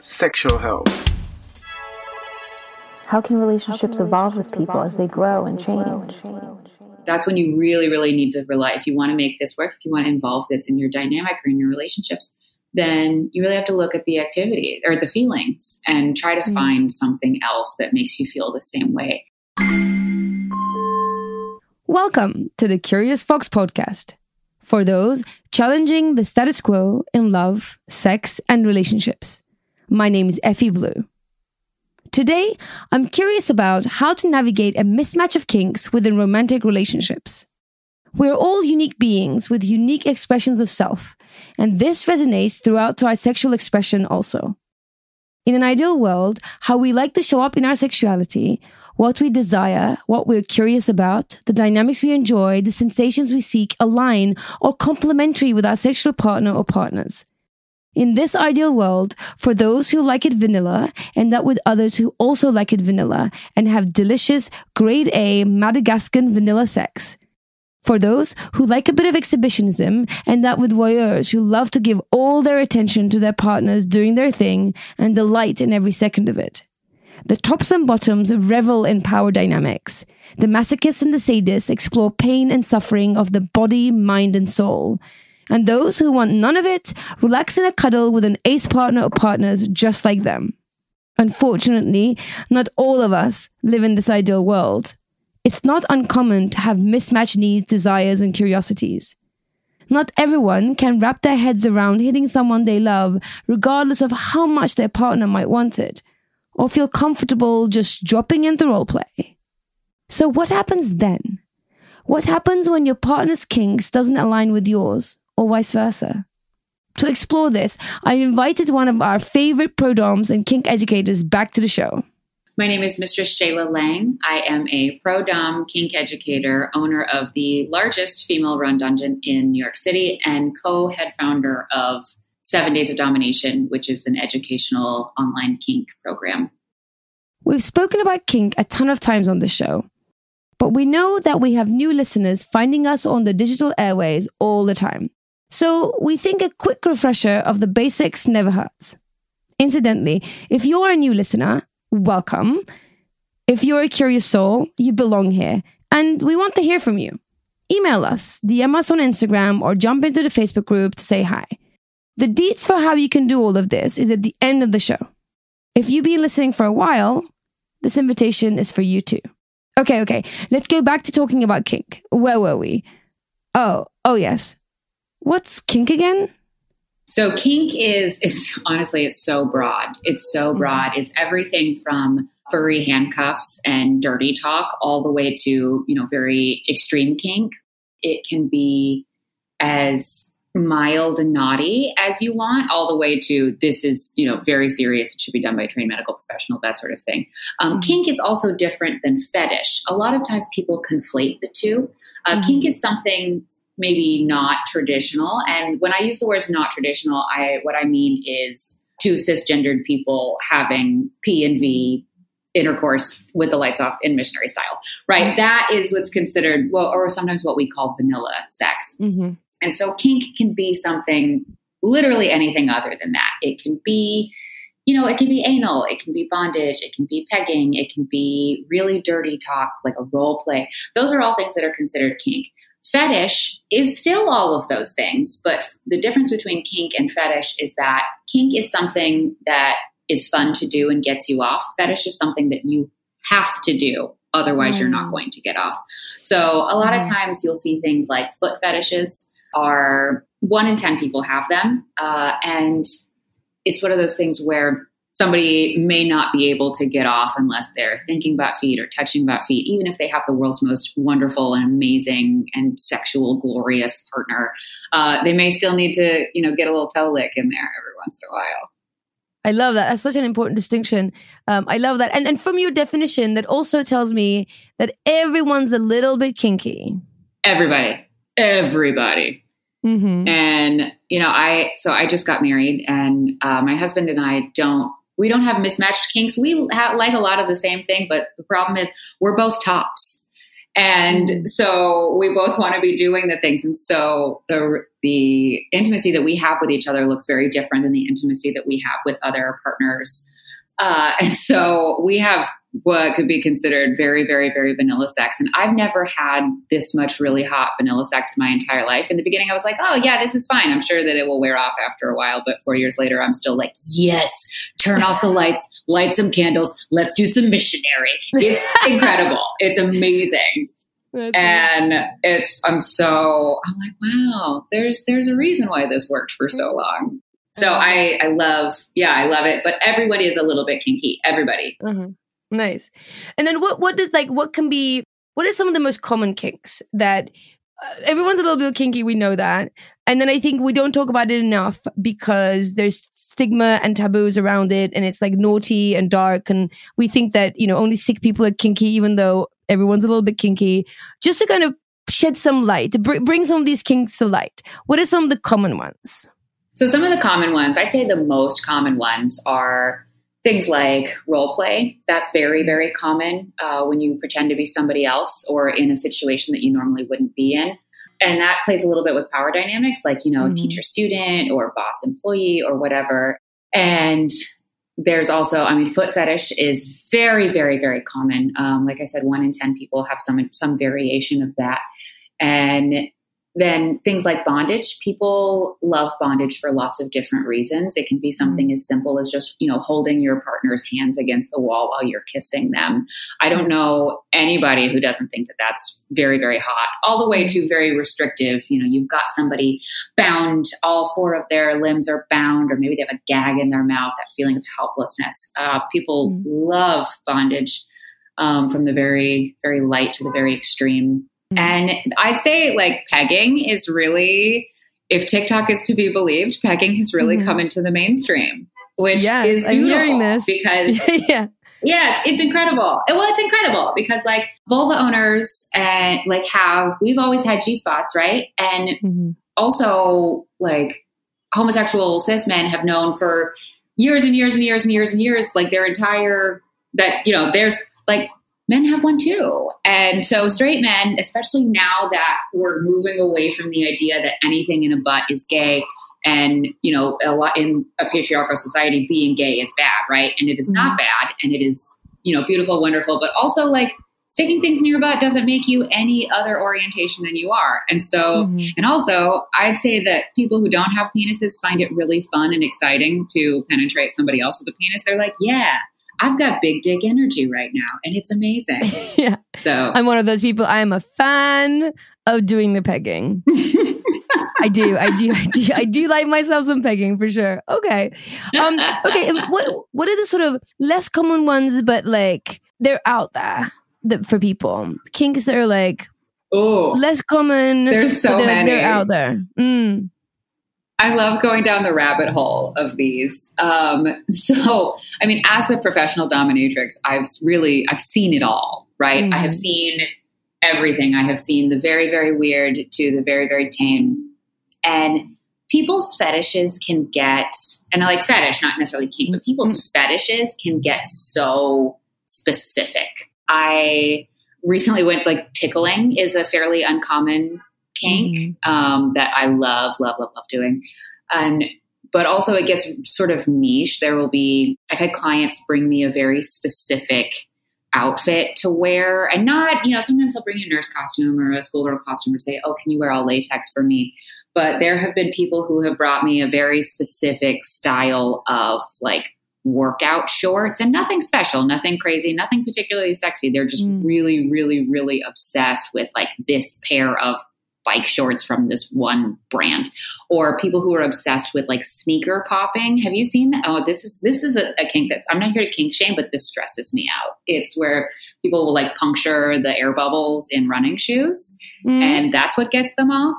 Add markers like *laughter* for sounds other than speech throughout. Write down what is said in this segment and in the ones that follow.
sexual health. How can relationships evolve with people as they grow and change? That's when you really, really need to rely. If you want to make this work, if you want to involve this in your dynamic or in your relationships, then you really have to look at the activity or the feelings and try to hmm. find something else that makes you feel the same way. Welcome to the Curious Fox podcast for those challenging the status quo in love, sex, and relationships. My name is Effy Blue. Today, I'm curious about how to navigate a mismatch of kinks within romantic relationships. We're all unique beings with unique expressions of self, and this resonates throughout to our sexual expression also. In an ideal world, how we like to show up in our sexuality, what we desire, what we're curious about, the dynamics we enjoy, the sensations we seek align or complementary with our sexual partner or partners. In this ideal world, for those who like it vanilla, and that with others who also like it vanilla and have delicious, grade A Madagascan vanilla sex. For those who like a bit of exhibitionism, and that with voyeurs who love to give all their attention to their partners doing their thing and delight in every second of it. The tops and bottoms revel in power dynamics. The masochists and the sadists explore pain and suffering of the body, mind, and soul. And those who want none of it relax in a cuddle with an ace partner or partners just like them. Unfortunately, not all of us live in this ideal world. It's not uncommon to have mismatched needs, desires, and curiosities. Not everyone can wrap their heads around hitting someone they love, regardless of how much their partner might want it, or feel comfortable just dropping into roleplay. So, what happens then? What happens when your partner's kinks doesn't align with yours, or vice versa? To explore this, I invited one of our favorite prodoms and kink educators back to the show. My name is Mistress Shayla Lange. I am a pro dom kink educator, owner of the largest female run dungeon in New York City, and co head founder of Seven Days of Domination, which is an educational online kink program. We've spoken about kink a ton of times on the show, but we know that we have new listeners finding us on the digital airways all the time. So we think a quick refresher of the basics never hurts. Incidentally, if you're a new listener, welcome. If you're a curious soul, you belong here, and we want to hear from you. Email us, DM us on Instagram, or jump into the Facebook group to say hi. The deets for how you can do all of this is at the end of the show. If you've been listening for a while, this invitation is for you too. Okay, okay, let's go back to talking about kink. Where were we? Oh, oh yes. What's kink again? So kink is it's honestly it's so broad. It's so broad. It's everything from furry handcuffs and dirty talk all the way to, you know, very extreme kink. It can be as mild and naughty as you want, all the way to this is, you know, very serious. It should be done by a trained medical professional, that sort of thing. Um, Kink is also different than fetish. A lot of times people conflate the two. Uh, Kink is something maybe not traditional. And when I use the words not traditional, I what I mean is two cisgendered people having P and V intercourse with the lights off in missionary style, right? That is what's considered, well, or sometimes what we call vanilla sex. Mm-hmm. And so kink can be something literally anything other than that. It can be, you know, it can be anal, it can be bondage, it can be pegging, it can be really dirty talk, like a role play. Those are all things that are considered kink. Fetish is still all of those things, but the difference between kink and fetish is that kink is something that is fun to do and gets you off. Fetish is something that you have to do, otherwise, you're not going to get off. So, a lot of times you'll see things like foot fetishes are one in 10 people have them. Uh, and it's one of those things where somebody may not be able to get off unless they're thinking about feet or touching about feet, even if they have the world's most wonderful and amazing and sexual, glorious partner. Uh, they may still need to, you know, get a little toe lick in there every once in a while. I love that. That's such an important distinction. Um, I love that. And and from your definition, that also tells me that everyone's a little bit kinky. Everybody, everybody. Mm-hmm. And you know, I so I just got married, and uh, my husband and I don't we don't have mismatched kinks. We ha- like a lot of the same thing, but the problem is we're both tops, and so we both want to be doing the things. And so the the intimacy that we have with each other looks very different than the intimacy that we have with other partners. Uh, and so we have what could be considered very, very, very vanilla sex. And I've never had this much really hot vanilla sex in my entire life. In the beginning, I was like, oh, yeah, this is fine. I'm sure that it will wear off after a while. But four years later, I'm still like, yes, turn off the lights, light some candles, let's do some missionary. It's *laughs* incredible. It's amazing. That's and it's I'm so I'm like wow there's there's a reason why this worked for so long so I I love yeah I love it but everybody is a little bit kinky everybody Mhm. Nice. And then what what does like what can be what are some of the most common kinks that uh, everyone's a little bit kinky we know that. And then I think we don't talk about it enough because there's stigma and taboos around it and it's like naughty and dark and we think that, you know, only sick people are kinky even though everyone's a little bit kinky. Just to kind of shed some light, br- bring some of these kinks to light. What are some of the common ones? so some of the common ones I'd say the most common ones are things like role play. That's very very common uh, when you pretend to be somebody else or in a situation that you normally wouldn't be in. And that plays a little bit with power dynamics like you know Mhm. teacher student or boss employee or whatever. And there's also i mean foot fetish is very very very common. Um, like i said one in ten people have some some variation of that. And then things like bondage. People love bondage for lots of different reasons. It can be something as simple as just you know holding your partner's hands against the wall while you're kissing them. I don't know anybody who doesn't think that that's very very hot all the way to very restrictive. You know you've got somebody bound all four of their limbs are bound or maybe they have a gag in their mouth that feeling of helplessness. Uh, people Mm. love bondage um, from the very very light to the very extreme and I'd say like pegging is really, if TikTok is to be believed, pegging has really Mhm. come into the mainstream, which Yes, is beautiful hearing this. *laughs* because yeah. yeah, it's, it's incredible. Well, it's incredible because like vulva owners and like have we've always had G spots, right? And Mhm. also like homosexual cis men have known for years and years and years and years and years, like their entire that you know, there's like men have one too. And so straight men, especially now that we're moving away from the idea that anything in a butt is gay and you know a lot in a patriarchal society being gay is bad right and it is not bad and it is you know beautiful wonderful but also like sticking things in your butt doesn't make you any other orientation than you are and so Mhm. and also i'd say that people who don't have penises find it really fun and exciting to penetrate somebody else with a penis they're like yeah i've got big dick energy right now and it's amazing *laughs* Yeah. so I'm one of those people. I am a fan of doing the pegging. *laughs* I do, I do, I do, I do like myself some pegging for sure. Okay, um, okay. What what are the sort of less common ones, but like they're out there that for people kinks that are like oh less common. There's so they're, many. They're out there. Mm. I love going down the rabbit hole of these. Um, *laughs* so, I mean, as a professional dominatrix, I've really I've seen it all. Right? I have Mhm. seen everything. I have seen the very very weird to the very very tame, and people's fetishes can get and I like fetish, not necessarily kink, but people's fetishes can get so specific. I recently went like tickling is a fairly uncommon kink um, that I love, love, love, love doing. And but also it gets sort of niche. There will be I've had clients bring me a very specific outfit to wear and not, you know, sometimes they'll bring you a nurse costume or a schoolgirl costume or say, Oh, can you wear all latex for me? But there have been people who have brought me a very specific style of like workout shorts and nothing special, nothing crazy, nothing particularly sexy. They're just Mm. really, really, really obsessed with like this pair of bike shorts from this one brand or people who are obsessed with like sneaker popping have you seen that oh this is this is a, a kink that's i'm not here to kink shame but this stresses me out it's where people will like puncture the air bubbles in running shoes Mm. and that's what gets them off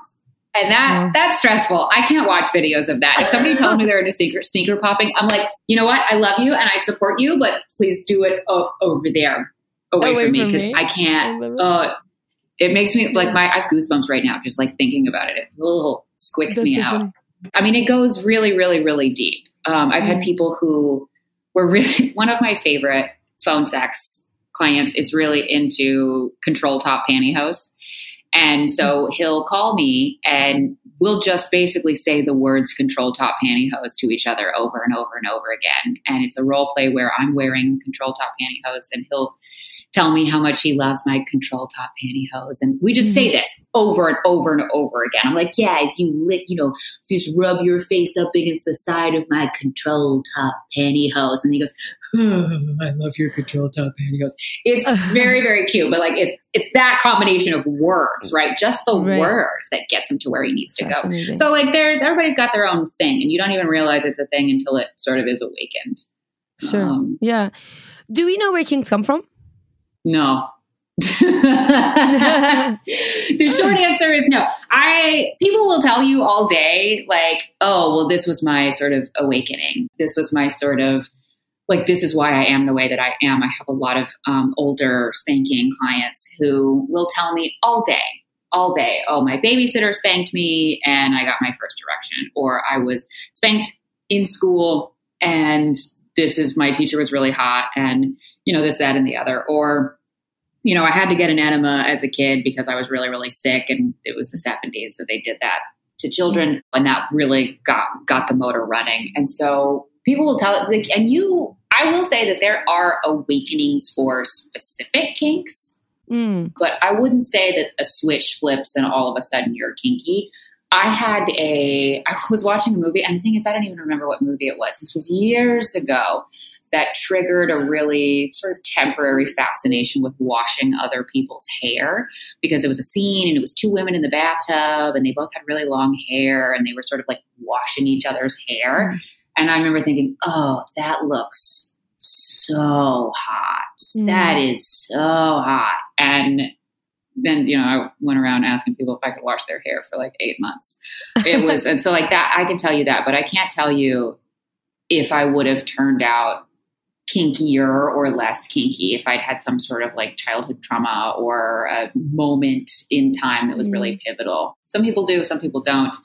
And that that's stressful. I can't watch videos of that. If somebody tells me they're into sneaker sneaker popping, I'm like, you know what? I love you and I support you, but please do it o- over there, away, Away from me, from because me. I I can't. it. It makes me like my I have goosebumps right now just like thinking about it. It ugh, squicks me out. I mean, it goes really, really, really deep. Um, I've had people who were really *laughs* one of my favorite phone sex clients is really into control top pantyhose. And so he'll call me and we'll just basically say the words control top pantyhose to each other over and over and over again. And it's a role play where I'm wearing control top pantyhose and he'll tell me how much he loves my control top pantyhose. And we just say this over and over and over again. I'm like, yeah, as you lick, you know, just rub your face up against the side of my control top pantyhose. And he goes, oh, *sighs* I love your control top pantyhose. It's *laughs* very, very cute, but like it's it's that combination of words, right? Just the Right. words that gets him to where he needs to go. So like there's everybody's got their own thing and you don't even realize it's a thing until it sort of is awakened. Sure. Um, yeah. Do we know where kinks come from? No. *laughs* the short answer is no. I people will tell you all day like, "Oh, well this was my sort of awakening. This was my sort of like this is why I am the way that I am." I have a lot of um, older spanking clients who will tell me all day, all day, "Oh, my babysitter spanked me and I got my first erection," or "I was spanked in school and this is my teacher was really hot and you know this that and the other," or you know, I had to get an enema as a kid because I was really, really sick, and it was the seventies, so they did that to children, and that really got got the motor running. And so people will tell, like, and you, I will say that there are awakenings for specific kinks, Mm. but I wouldn't say that a switch flips and all of a sudden you're kinky. I had a, I was watching a movie, and the thing is, I don't even remember what movie it was. This was years ago that triggered a really sort of temporary fascination with washing other people's hair because it was a scene and it was two women in the bathtub and they both had really long hair and they were sort of like washing each other's hair. And I remember thinking, oh, that looks so hot. Mm. That is so hot. And then, you know, I went around asking people if I could wash their hair for like eight months. It *laughs* was, and so like that, I can tell you that, but I can't tell you if I would have turned out kinkier or less kinky if I'd had some sort of like childhood trauma or a moment in time that was really pivotal. Some people do, some people don't.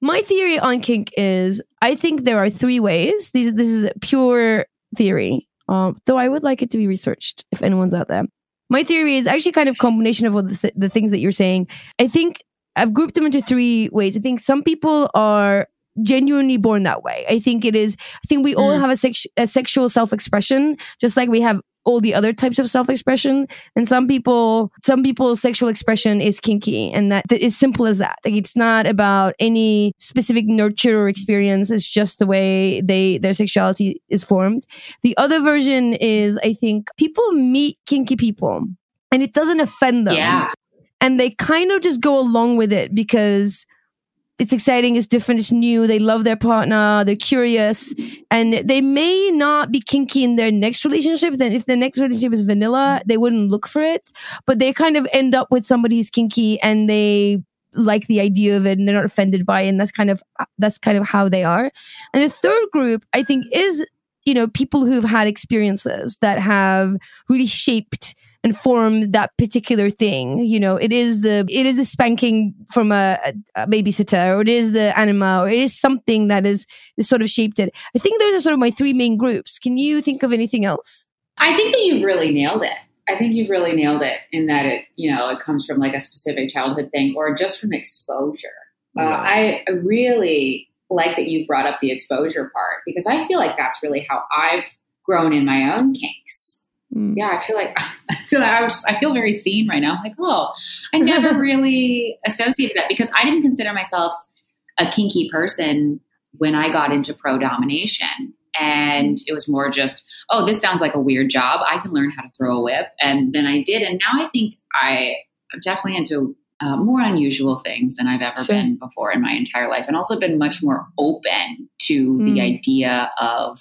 My theory on kink is I think there are three ways. These this is a pure theory. Um, though I would like it to be researched if anyone's out there. My theory is actually kind of a combination of what the, the things that you're saying. I think I've grouped them into three ways. I think some people are genuinely born that way. I think it is. I think we all Mm. have a, sex, a sexual self expression, just like we have all the other types of self expression. And some people, some people's sexual expression is kinky, and that, that is simple as that. Like it's not about any specific nurture or experience. It's just the way they their sexuality is formed. The other version is, I think, people meet kinky people, and it doesn't offend them Yeah. and they kind of just go along with it because it's exciting, it's different, it's new. They love their partner, they're curious, and they may not be kinky in their next relationship. Then, if the next relationship is vanilla, they wouldn't look for it, but they kind of end up with somebody who's kinky and they like the idea of it and they're not offended by it. And that's kind of that's kind of how they are. And the third group, I think, is you know people who've had experiences that have really shaped and form that particular thing. You know, it is the it is the spanking from a, a, a babysitter, or it is the enema, or it is something that is, is sort of shaped it. I think those are sort of my three main groups. Can you think of anything else? I think that you've really nailed it. I think you've really nailed it in that it, you know, it comes from like a specific childhood thing or just from exposure. Uh, I I really like that you brought up the exposure part because I feel like that's really how I've grown in my own kinks. Mm. Yeah, I feel like *laughs* I feel like I, was, I feel very seen right now. Like, oh, I *laughs* never really associated that because I didn't consider myself a kinky person when I got into pro domination. And it was more just, oh, this sounds like a weird job. I can learn how to throw a whip. And then I did. And now I think I, I'm definitely into uh, more unusual things than I've ever Sure. been before in my entire life. And also been much more open to Mm. the idea of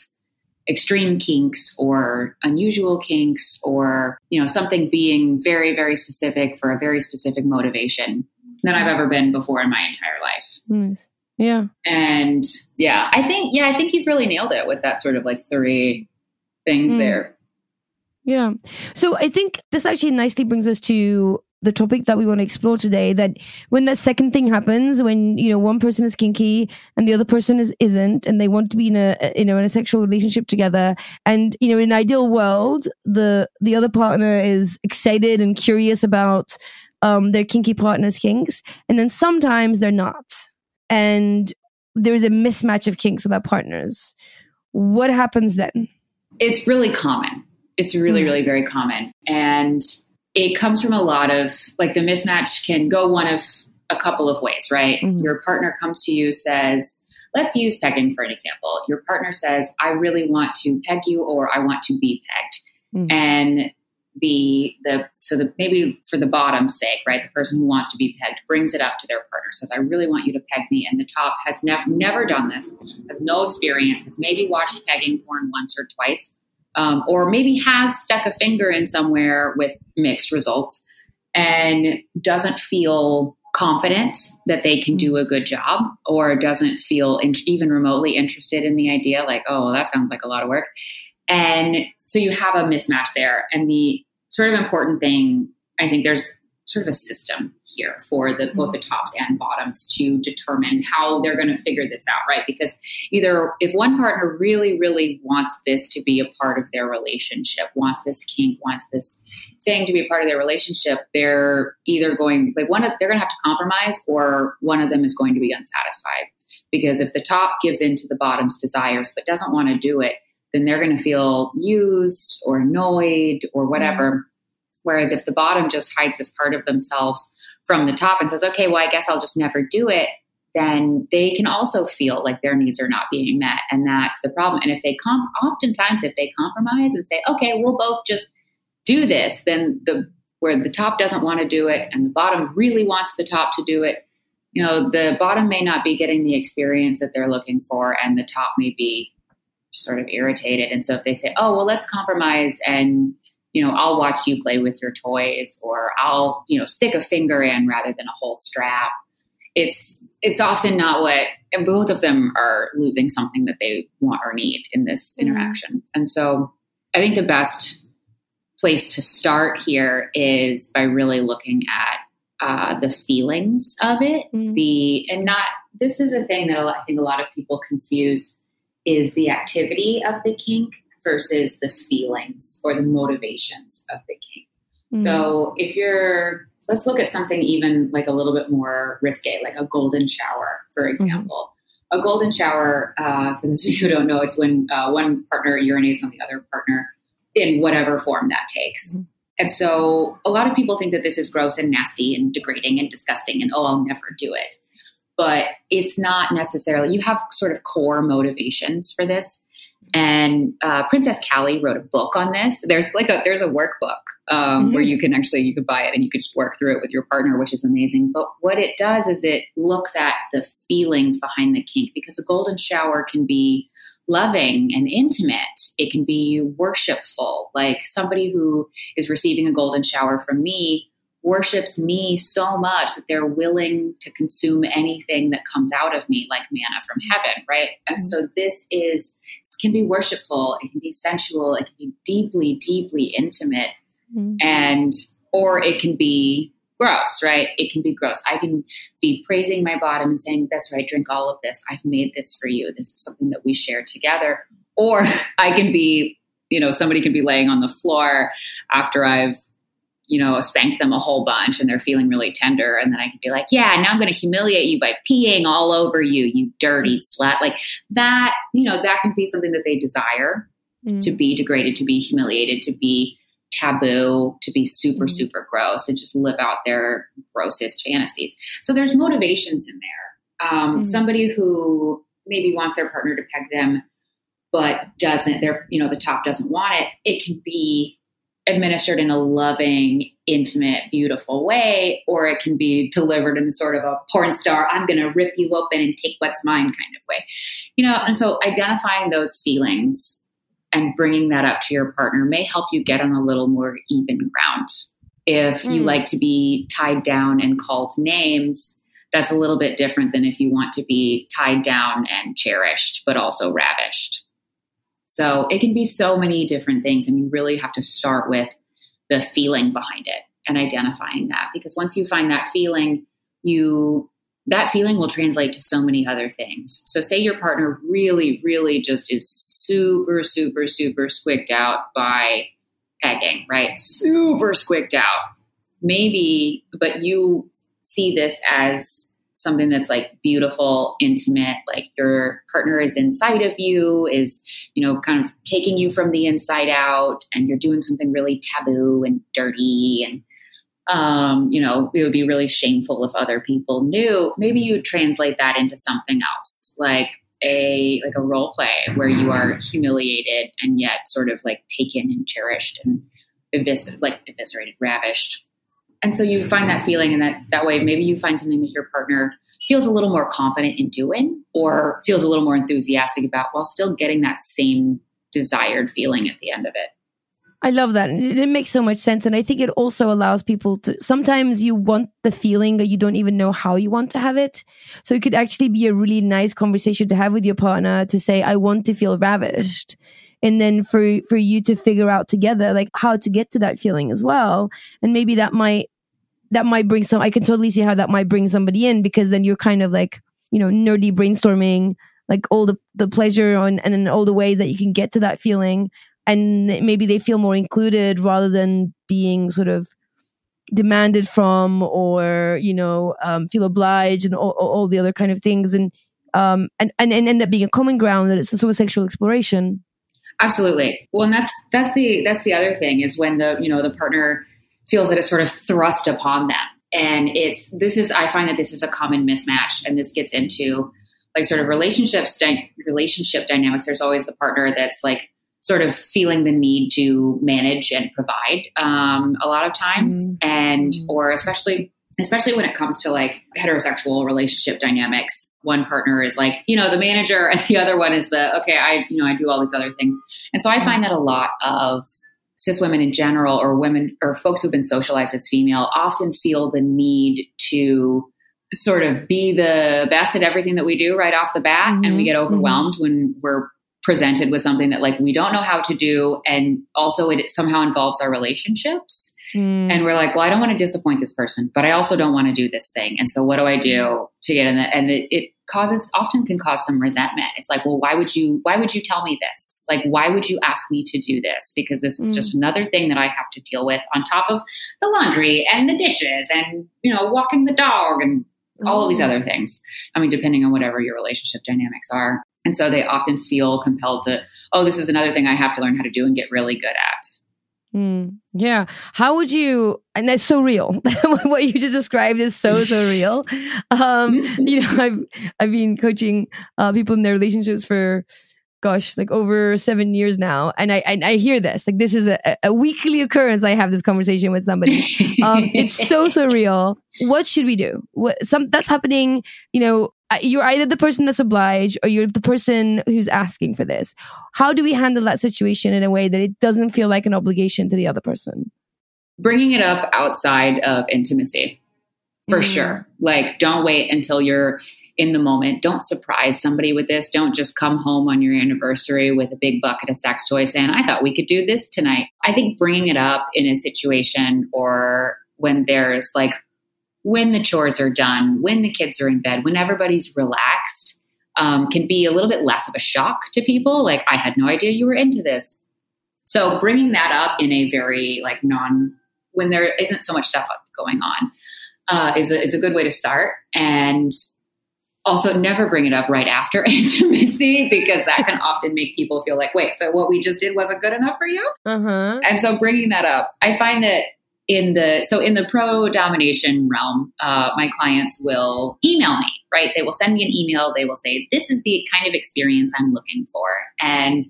extreme kinks or unusual kinks or you know something being very very specific for a very specific motivation than I've ever been before in my entire life. Nice. Yeah. And yeah, I think yeah, I think you've really nailed it with that sort of like three things Mm. there. Yeah. So I think this actually nicely brings us to the topic that we want to explore today that when that second thing happens when you know one person is kinky and the other person is isn't and they want to be in a you know in a sexual relationship together and you know in an ideal world the the other partner is excited and curious about um their kinky partner's kinks and then sometimes they're not and there's a mismatch of kinks with our partners what happens then It's really common. It's really, Mm. really very common. And it comes from a lot of like the mismatch can go one of a couple of ways, right? Mhm. Your partner comes to you, says, let's use pegging for an example. Your partner says, I really want to peg you or I want to be pegged. Mm. And the the so the maybe for the bottom's sake, right? The person who wants to be pegged brings it up to their partner, says, I really want you to peg me. And the top has never never done this, has no experience, has maybe watched pegging porn once or twice um, or maybe has stuck a finger in somewhere with mixed results and doesn't feel confident that they can do a good job or doesn't feel in, even remotely interested in the idea like oh well, that sounds like a lot of work. And so you have a mismatch there. And the sort of important thing i think there's sort of a system here for the mm-hmm. both the tops and bottoms to determine how they're going to figure this out right? Because either if one partner really really wants this to be a part of their relationship wants this kink wants this thing to be a part of their relationship they're either going like one of they're going to have to compromise or one of them is going to be unsatisfied. Because if the top gives in to the bottom's desires but doesn't want to do it then they're going to feel used or annoyed or whatever mm-hmm. Whereas if the bottom just hides this part of themselves from the top and says okay well i guess i'll just never do it then they can also feel like their needs are not being met. And that's the problem. And if they comp oftentimes if they compromise and say okay we'll both just do this then the where the top doesn't want to do it and the bottom really wants the top to do it you know the bottom may not be getting the experience that they're looking for and the top may be sort of irritated. And so if they say oh well let's compromise and you know i'll watch you play with your toys or i'll you know stick a finger in rather than a whole strap. It's it's often not what and both of them are losing something that they want or need in this interaction. And so i think the best place to start here is by really looking at uh, the feelings of it. Mm. the and not this is a thing that i think a lot of people confuse is the activity of the kink versus the feelings or the motivations of the kink Mm. so if you're, let's look at something even like a little bit more risque, like a golden shower, for example. A golden shower, uh, for those of you who don't know, it's when uh, one partner urinates on the other partner in whatever form that takes. Mhm. And so a lot of people think that this is gross and nasty and degrading and disgusting and, oh, I'll never do it. But it's not necessarily, you have sort of core motivations for this. And uh, Princess Kali wrote a book on this. There's like a there's a workbook um, where you can actually you could buy it and you could just work through it with your partner, which is amazing. But what it does is it looks at the feelings behind the kink because a golden shower can be loving and intimate. It can be worshipful, like somebody who is receiving a golden shower from me worships me so much that they're willing to consume anything that comes out of me like manna from heaven right? And so this is this can be worshipful it can be sensual it can be deeply deeply intimate Mhm. and or it can be gross right? It can be gross. I can be praising my bottom and saying that's right drink all of this. I've made this for you. This is something that we share together. Or *laughs* i can be you know somebody can be laying on the floor after i've you know, spanked them a whole bunch and they're feeling really tender. And then I could be like, yeah, now I'm going to humiliate you by peeing all over you, you dirty slut. Like that, you know, that can be something that they desire Mm. to be degraded, to be humiliated, to be taboo, to be super, Mhm. super gross and just live out their grossest fantasies. So there's motivations in there. Um, Mhm. Somebody who maybe wants their partner to peg them, but doesn't, their, you know, the top doesn't want it. It can be administered in a loving, intimate, beautiful way, or it can be delivered in sort of a porn star, I'm going to rip you open and take what's mine kind of way. You know, and so identifying those feelings and bringing that up to your partner may help you get on a little more even ground. If you Mm. like to be tied down and called names, that's a little bit different than if you want to be tied down and cherished, but also ravished. So it can be so many different things, and you really have to start with the feeling behind it and identifying that because once you find that feeling, you that feeling will translate to so many other things. So, say your partner really, really just is super, super, super squicked out by pegging, right? Super squicked out. Maybe, but you see this as something that's like beautiful, intimate, like your partner is inside of you, is, you know, kind of taking you from the inside out, and you're doing something really taboo and dirty and um, you know, it would be really shameful if other people knew. Maybe you translate that into something else, like a like a role play where you are humiliated and yet sort of like taken and cherished and like eviscerated, ravished. And so you find that feeling, and that that way maybe you find something that your partner feels a little more confident in doing, or feels a little more enthusiastic about, while still getting that same desired feeling at the end of it. I love that. It makes so much sense. And I think it also allows people to sometimes you want the feeling or you don't even know how you want to have it. So it could actually be a really nice conversation to have with your partner to say, I want to feel ravished. And then for for you to figure out together like how to get to that feeling as well. And maybe that might that might bring some I can totally see how that might bring somebody in because then you're kind of like, you know, nerdy brainstorming like all the the pleasure and and then all the ways that you can get to that feeling. And maybe they feel more included rather than being sort of demanded from or you know um, feel obliged and all, all the other kind of things. And um and, and and end up being a common ground that it's a sort of sexual exploration. Absolutely. Well, and that's that's the that's the other thing is when the you know the partner feels that it's sort of thrust upon them, and it's this is I find that this is a common mismatch, and this gets into like sort of relationships dy- relationship dynamics. There's always the partner that's like sort of feeling the need to manage and provide um, a lot of times, Mm. and Mm. or especially especially when it comes to like heterosexual relationship dynamics one partner is like you know the manager *laughs* and the other one is the okay i you know i do all these other things and so i find that a lot of cis women in general or women or folks who've been socialized as female often feel the need to sort of be the best at everything that we do right off the bat. And we Mhm, get overwhelmed when we're presented with something that like we don't know how to do. And also it somehow involves our relationships. And we're like, well, I don't want to disappoint this person, but I also don't want to do this thing. And so what do I do to get in that? And it, it causes often can cause some resentment. It's like, well, why would you why would you tell me this? Like, why would you ask me to do this? Because this is Mm. just another thing that I have to deal with on top of the laundry and the dishes and you know, walking the dog and all of these other things. I mean, depending on whatever your relationship dynamics are. And so they often feel compelled to, oh, this is another thing I have to learn how to do and get really good at. Mm, yeah. How would you? And that's so real. *laughs* what you just described is so so real. *laughs* Um, you know, I've I've been coaching uh, people in their relationships for, gosh, like over seven years now, and I and I hear this. Like this is a, a weekly occurrence. I have this conversation with somebody. Um, it's so so *laughs* real. What should we do? What some that's happening? You know, you're either the person that's obliged or you're the person who's asking for this. How do we handle that situation in a way that it doesn't feel like an obligation to the other person? bringing it up outside of intimacy for Mm. sure like don't wait until you're in the moment don't surprise somebody with this don't just come home on your anniversary with a big bucket of sex toys saying i thought we could do this tonight i think bringing it up in a situation or when there's like when the chores are done when the kids are in bed when everybody's relaxed um, can be a little bit less of a shock to people. Like i had no idea you were into this. So bringing that up in a very like non when there isn't so much stuff going on uh, is, a, is a good way to start. And also never bring it up right after *laughs* intimacy because that can often make people feel like wait so what we just did wasn't good enough for you? Uh huh. and so bringing that up i find that in the so in the pro domination realm uh, my clients will email me right? They will send me an email. They will say this is the kind of experience i'm looking for. And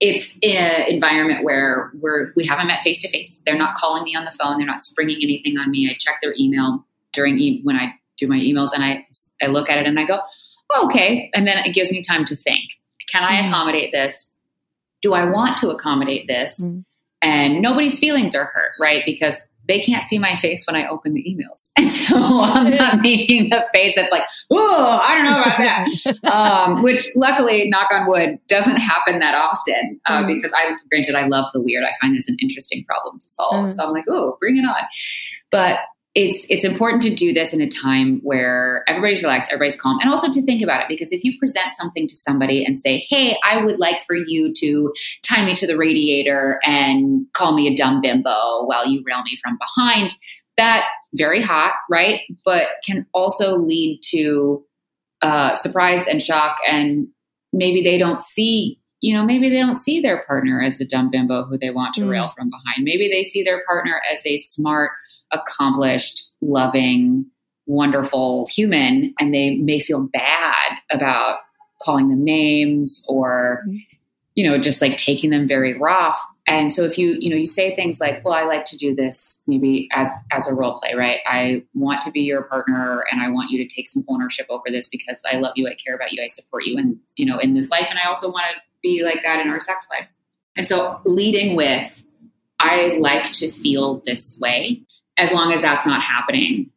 it's in an environment where we're we haven't met face to face they're not calling me on the phone. They're not springing anything on me. I check their email during e- when i do my emails and i i look at it and i go oh, okay. And then it gives me time to think. Can i Mhm. accommodate this? Do i want to accommodate this? Mhm. And nobody's feelings are hurt right because they can't see my face when I open the emails. *laughs* And so I'm not making a face that's like, oh, I don't know about that. *laughs* um, which luckily, knock on wood, doesn't happen that often uh, mm. because I, granted, I love the weird. I find this an interesting problem to solve. Mm. So I'm like, oh, bring it on. But it's it's important to do this in a time where everybody's relaxed, everybody's calm, and also to think about it because if you present something to somebody and say, "Hey, I would like for you to tie me to the radiator and call me a dumb bimbo while you rail me from behind," that very hot, right? But can also lead to uh, surprise and shock, and maybe they don't see. You know, maybe they don't see their partner as a dumb bimbo who they want to mm. rail from behind. Maybe they see their partner as a smart, accomplished, loving, wonderful human, and they may feel bad about calling them names or, mm-hmm. you know, just like taking them very rough. And so if you, you know, you say things like, well, I like to do this maybe as as a role play, right? I want to be your partner and I want you to take some ownership over this because I love you, I care about you, I support you and you know, in this life and I also want to be like that in our sex life. And so leading with I like to feel this way as long as that's not happening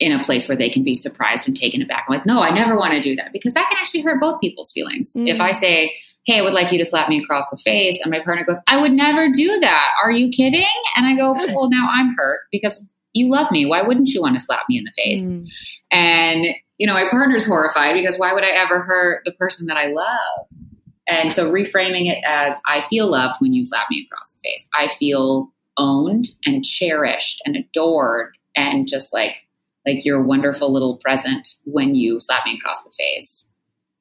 in a place where they can be surprised and taken aback. I'm like, no, I never want to do that because that can actually hurt both people's feelings. Mm-hmm. If I say, hey, I would like you to slap me across the face, and my partner goes, I would never do that. Are you kidding? And I go, *laughs* well, now I'm hurt because you love me. Why wouldn't you want to slap me in the face? Mm-hmm. And, you know, my partner's horrified because why would I ever hurt the person that I love? And so reframing it as I feel loved when you slap me across the face. I feel owned and cherished and adored and just like like your wonderful little present when you slap me across the face.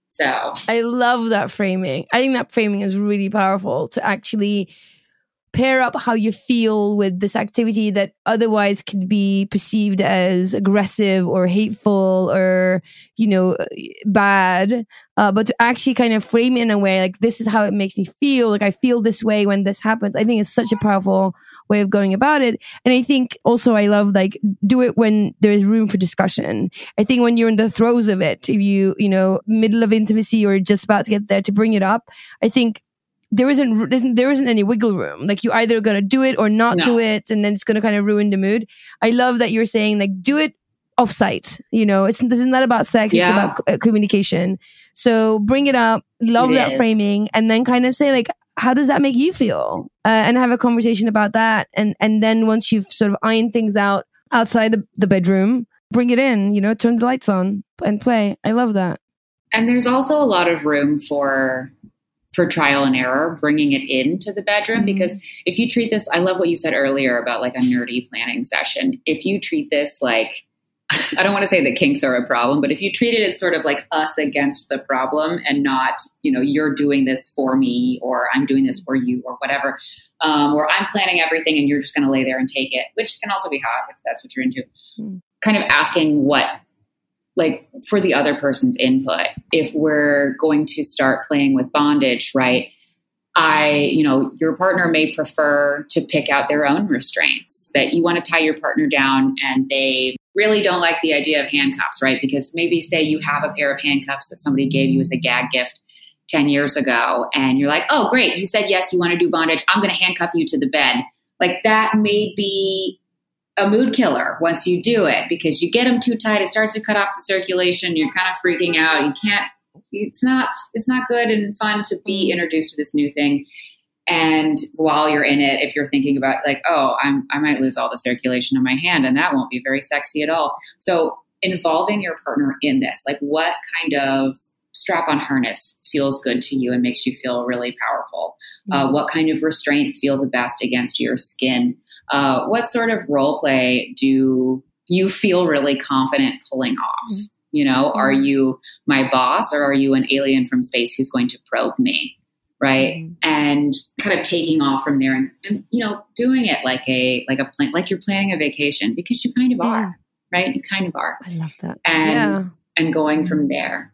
So I love that framing. I think that framing is really powerful to actually pair up how you feel with this activity that otherwise could be perceived as aggressive or hateful or you know bad uh, but to actually kind of frame it in a way like this is how it makes me feel like i feel this way when this happens i think it's such a powerful way of going about it. And i think also i love like do it when there's room for discussion. I think when you're in the throes of it if you you know middle of intimacy or just about to get there to bring it up i think there isn't, there isn't any wiggle room. Like you either gonna do it or not no. do it, and then it's gonna kind of ruin the mood. I love that you're saying like do it offsite. You know, it's this is not about sex; yeah. it's about uh, communication. So bring it up, love it that is. framing, and then kind of say like, how does that make you feel, uh, and have a conversation about that. And and then once you've sort of ironed things out outside the, the bedroom, bring it in. You know, turn the lights on and play. I love that. And there's also a lot of room for for trial and error, bringing it into the bedroom. Mm-hmm. Because if you treat this, I love what you said earlier about like a nerdy planning session. If you treat this like, *laughs* I don't want to say that kinks are a problem, but if you treat it as sort of like us against the problem and not, you know, you're doing this for me or I'm doing this for you or whatever, um, or I'm planning everything and you're just going to lay there and take it, which can also be hot if that's what you're into. Mm-hmm. Kind of asking what like for the other person's input. If we're going to start playing with bondage, right? I, you know, your partner may prefer to pick out their own restraints, that you want to tie your partner down and they really don't like the idea of handcuffs, right? Because maybe say you have a pair of handcuffs that somebody gave you as a gag gift 10 years ago and you're like, oh, great, you said yes, you want to do bondage. I'm going to handcuff you to the bed. Like that may be a mood killer once you do it because you get them too tight. It starts to cut off the circulation. You're kind of freaking out. You can't. It's not. It's not good and fun to be introduced to this new thing. And while you're in it, if you're thinking about like, oh, I'm, I might lose all the circulation in my hand, and that won't be very sexy at all. So involving your partner in this, like, what kind of strap-on harness feels good to you and makes you feel really powerful? Uh, mm-hmm. Uh, what kind of restraints feel the best against your skin? Uh, what sort of role play do you feel really confident pulling off? Mm-hmm. You know, are mm-hmm. you my boss or are you an alien from space who's going to probe me? Right. Mm-hmm. And kind of taking off from there and, and, you know, doing it like a, like a plan, like you're planning a vacation because you kind of are, right? You kind of are. I love that. And, yeah. and going from there.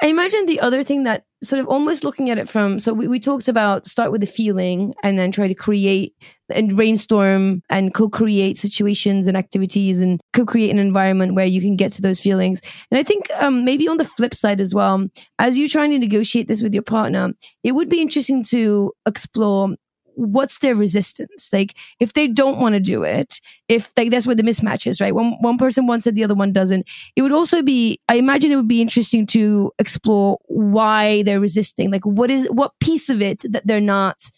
I imagine the other thing that sort of almost looking at it from so we, we talked about start with the feeling and then try to create and brainstorm and co-create situations and activities and co-create an environment where you can get to those feelings. And i think um, maybe on the flip side as well as you're trying to negotiate this with your partner it would be interesting to explore what's their resistance? Like if they don't want to do it, if like that's where the mismatch is, right? One one person wants it, the other one doesn't. It would also be, I imagine it would be interesting to explore why they're resisting. Like what is what piece of it that they're not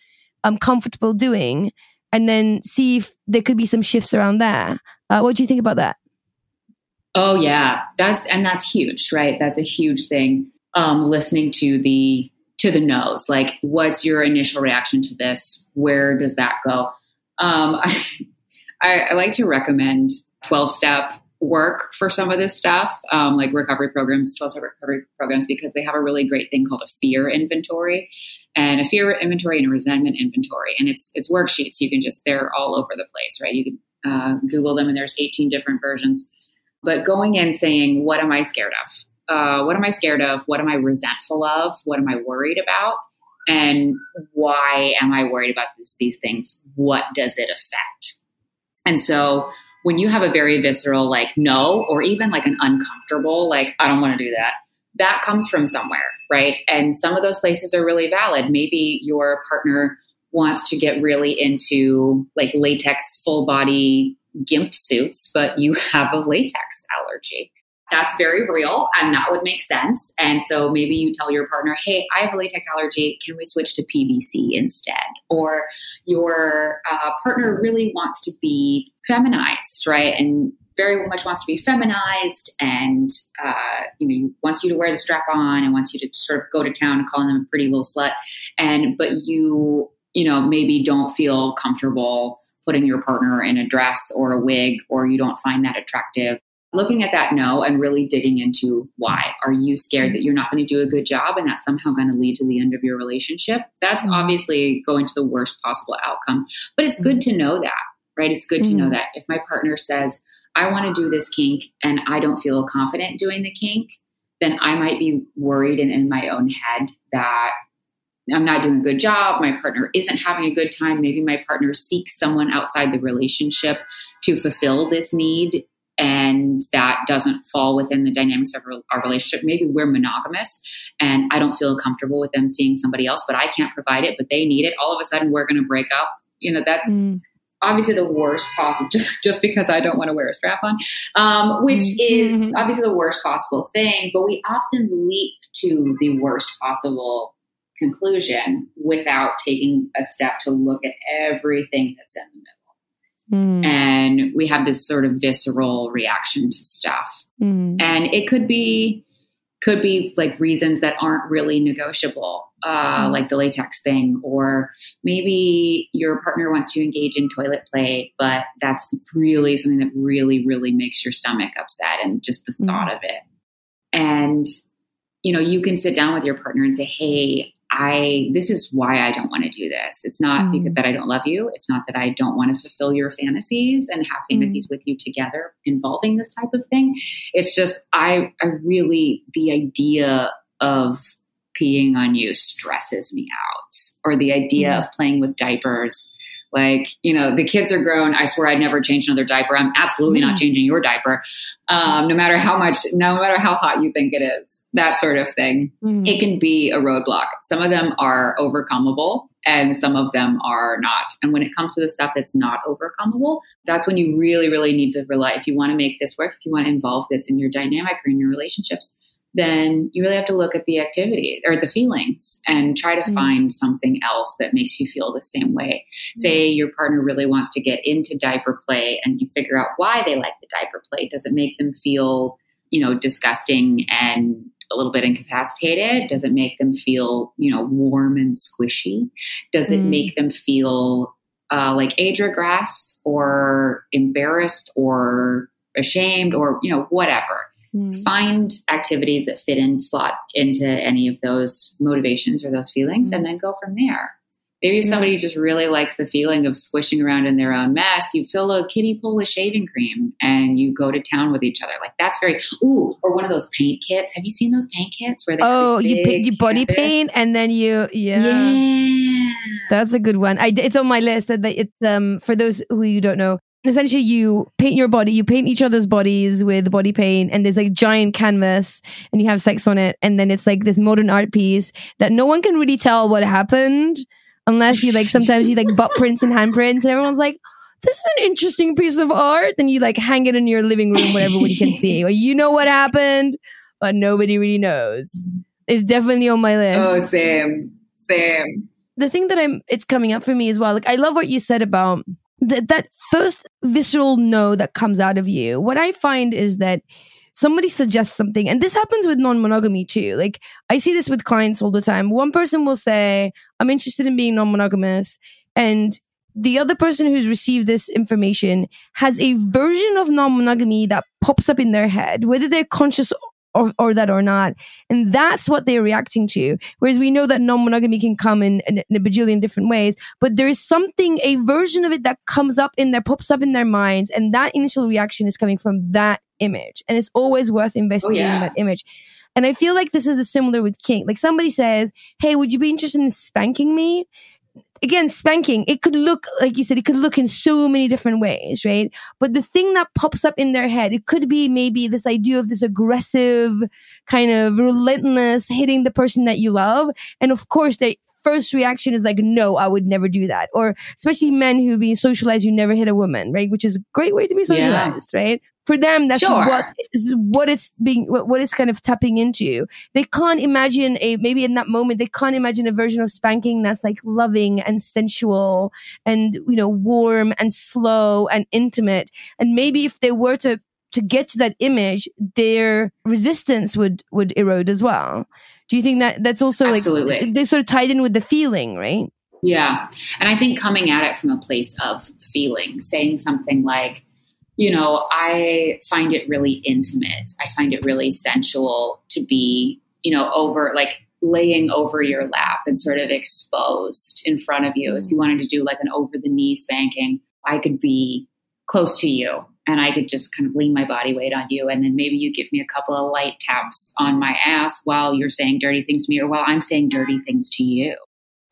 um comfortable doing, and then see if there could be some shifts around there. Uh, what do you think about that? Oh yeah, that's and that's huge, right? That's a huge thing. Um, listening to the to the nose, like what's your initial reaction to this? Where does that go? Um, *laughs* I, I, like to recommend twelve step work for some of this stuff, um, like recovery programs, 12 step recovery programs, because they have a really great thing called a fear inventory and a fear inventory and a resentment inventory. And it's, it's worksheets. You can just, they're all over the place, right? You can uh, Google them and there's 18 different versions. But going in saying, what am I scared of? Uh, what am I scared of? What am I resentful of? What am I worried about? And why am I worried about this, these things? What does it affect? And so when you have a very visceral, like, no, or even like an uncomfortable, like, I don't want to do that, that comes from somewhere, right? And some of those places are really valid. Maybe your partner wants to get really into like latex full body gimp suits, but you *laughs* have a latex allergy. That's very real and that would make sense. And so maybe you tell your partner, hey, I have a latex allergy. Can we switch to PVC instead? Or your uh, partner really wants to be feminized, right? And very much wants to be feminized and uh, you know wants you to wear the strap on and wants you to sort of go to town calling them a pretty little slut and but you you know maybe don't feel comfortable putting your partner in a dress or a wig or you don't find that attractive looking at that no and really digging into why are you scared that you're not going to do a good job and that's somehow going to lead to the end of your relationship that's mm-hmm. obviously going to the worst possible outcome but it's good to know that right it's good mm-hmm. to know that if my partner says i want to do this kink and i don't feel confident doing the kink then i might be worried and in my own head that I'm not doing a good job. My partner isn't having a good time. Maybe my partner seeks someone outside the relationship to fulfill this need and that doesn't fall within the dynamics of our relationship. Maybe we're monogamous and I don't feel comfortable with them seeing somebody else, but I can't provide it, but they need it. All of a sudden, we're going to break up. You know, that's mm. obviously the worst possible, *laughs* just, just because I don't want to wear a strap on, um, which mm-hmm. is obviously the worst possible thing. But we often leap to the worst possible conclusion without taking a step to look at everything that's in the middle. Mm. And we have this sort of visceral reaction to stuff. Mm. And it could be could be like reasons that aren't really negotiable, uh, mm. like the latex thing, or maybe your partner wants to engage in toilet play, but that's really something that really, really makes your stomach upset and just the mm. thought of it. And, you know, you can sit down with your partner and say, hey, I this is why I don't want to do this. It's not mm. because that I don't love you. It's not that I don't want to fulfill your fantasies and have fantasies mm. with you together involving this type of thing. It's just I I really the idea of peeing on you stresses me out or the idea mm. of playing with diapers like, you know, the kids are grown. I swear I'd never change another diaper. I'm absolutely mm not changing your diaper. Um, no matter how much, no matter how hot you think it is, that sort of thing. mm It can be a roadblock. Some of them are overcomeable and some of them are not. And when it comes to the stuff that's not overcomeable, that's when you really, really need to rely. If you want to make this work, if you want to involve this in your dynamic or in your relationships, then you really have to look at the activity or the feelings and try to mm-hmm. find something else that makes you feel the same way. Mm-hmm. Say your partner really wants to get into diaper play and you figure out why they like the diaper play. Does it make them feel, you know, disgusting and a little bit incapacitated? Does it make them feel, you know, warm and squishy? Does it make them feel uh, like age regressed or embarrassed or ashamed or, you know, whatever? Mm. Find activities that fit in slot into any of those motivations or those feelings mm. and then go from there. Maybe if somebody just really likes the feeling of squishing around in their own mess, you fill a kiddie pool with shaving cream and you go to town with each other. Like that's very ooh, or one of those paint kits. Have you seen those paint kits where they oh you you body canvas? paint and then you yeah. yeah. That's a good one. I it's on my list. That it's um for those who you don't know, essentially you paint your body you paint each other's bodies with body paint and there's like giant canvas and you have sex on it and then it's like this modern art piece that no one can really tell what happened unless you like sometimes you like butt prints and handprints, and everyone's like, "This is an interesting piece of art," and you like hang it in your living room where everybody can see. *laughs* You know what happened, but nobody really knows. It's definitely on my list. Oh, same, same. the thing that I'm it's coming up for me as well. Like I love what you said about th- that first visceral no that comes out of you. What I find is that somebody suggests something, and this happens with non-monogamy too. Like I see this with clients all the time. One person will say, "I'm interested in being non-monogamous," and the other person who's received this information has a version of non-monogamy that pops up in their head, whether they're conscious or, or that or not. And that's what they're reacting to. Whereas we know that non-monogamy can come in, in, in a bajillion different ways, but there is something, a version of it that comes up in there, pops up in their minds. And that initial reaction is coming from that image. And it's always worth investigating oh, yeah. that image. And I feel like this is the similar with kink. Like somebody says, Hey, would you be interested in spanking me? Again spanking it could look like you said it could look in so many different ways right? But the thing that pops up in their head it could be maybe this idea of this aggressive kind of relentless hitting the person that you love. And of course they first reaction is like no i would never do that. Or especially men who being socialized you never hit a woman right? Which is a great way to be socialized yeah. right for them that's sure. what is what it's being what, what it's kind of tapping into they can't imagine a maybe in that moment they can't imagine a version of spanking that's like loving and sensual and you know warm and slow and intimate. And maybe if they were to to get to that image their resistance would would erode as well. Do you think that that's also Absolutely. like they sort of tied in with the feeling right? Yeah. And i think coming at it from a place of feeling saying something like you know, I find it really intimate. I find it really sensual to be, you know, over like laying over your lap and sort of exposed in front of you. If you mm. wanted to do like an over the knee spanking, I could be close to you and I could just kind of lean my body weight on you. And then maybe you give me a couple of light taps on my ass while you're saying dirty things to me or while I'm saying dirty things to you.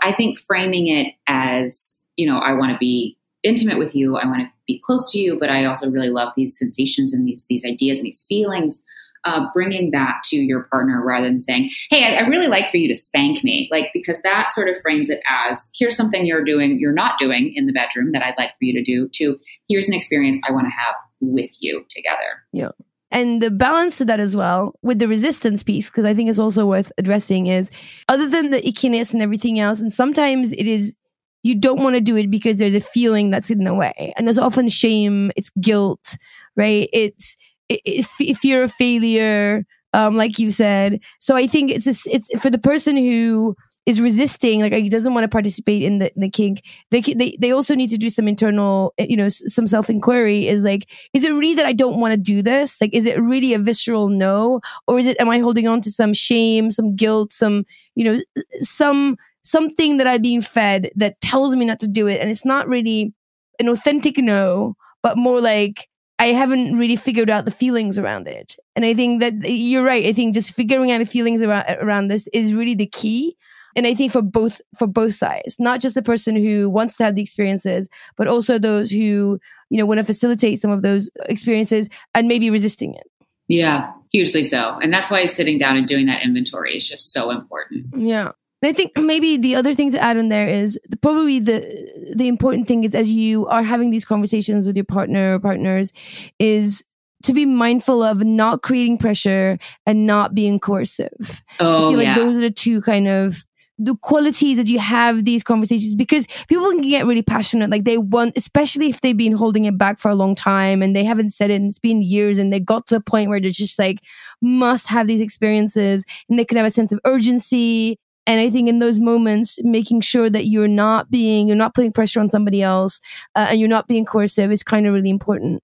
I think framing it as, you know, I want to be intimate with you. I want to be close to you, but I also really love these sensations and these these ideas and these feelings. Uh, bringing that to your partner rather than saying, "Hey, I, I really like for you to spank me," like because that sort of frames it as, "Here's something you're doing, you're not doing in the bedroom that I'd like for you to do." To here's an experience I want to have with you together. Yeah. And the balance to that as well with the resistance piece, because I think it's also worth addressing, is other than the ickiness and everything else, and sometimes it is you don't want to do it because there's a feeling that's in the way. And there's often shame it's guilt right? It's if, if you're a failure um like you said. So i think it's a, it's for the person who is resisting like he doesn't want to participate in the, in the kink they, they they also need to do some internal you know some self inquiry is like is it really that i don't want to do this? Like is it really a visceral no? Or is it am i holding on to some shame some guilt some you know some something that I'm being fed that tells me not to do it. And it's not really an authentic no, but more like I haven't really figured out the feelings around it. And I think that you're right. I think just figuring out the feelings around, around this is really the key. And I think for both, for both sides, not just the person who wants to have the experiences, but also those who, you know, want to facilitate some of those experiences and maybe resisting it. Yeah, hugely so. And that's why sitting down and doing that inventory is just so important. Yeah. And I think maybe the other thing to add in there is the, probably the the important thing is as you are having these conversations with your partner or partners is to be mindful of not creating pressure and not being coercive. Oh, I feel like yeah. those are the two kind of the qualities that you have these conversations because people can get really passionate like they want especially if they've been holding it back for a long time and they haven't said it and it's been years and they got to a point where they're just like must have these experiences and they can have a sense of urgency and I think in those moments, making sure that you're not being, you're not putting pressure on somebody else, uh, and you're not being coercive is kind of really important.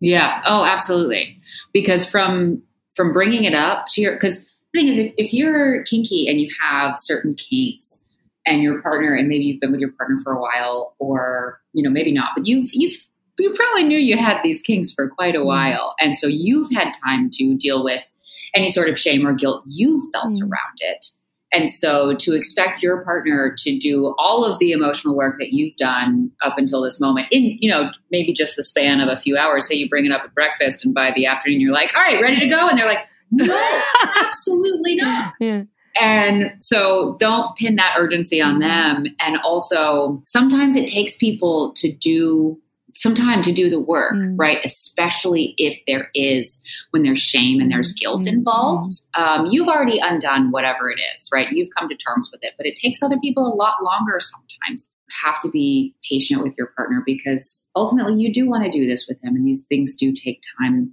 Yeah. Oh, absolutely. Because from from bringing it up to your, because the thing is, if, if you're kinky and you have certain kinks, and your partner, and maybe you've been with your partner for a while, or you know maybe not, but you've you've you probably knew you had these kinks for quite a while, and so you've had time to deal with any sort of shame or guilt you felt Mm. around it. And so to expect your partner to do all of the emotional work that you've done up until this moment in, you know, maybe just the span of a few hours, say you bring it up at breakfast and by the afternoon you're like, all right, ready to go. And they're like, no, *laughs* absolutely not. Yeah. And so don't pin that urgency on them. And also, sometimes it takes people to do some time to do the work, mm. right? Especially if there is, when there's shame and there's guilt mm-hmm. involved. Um, you've already undone whatever it is, right? You've come to terms with it, but it takes other people a lot longer sometimes. Have to be patient with your partner because ultimately you do want to do this with them, and these things do take time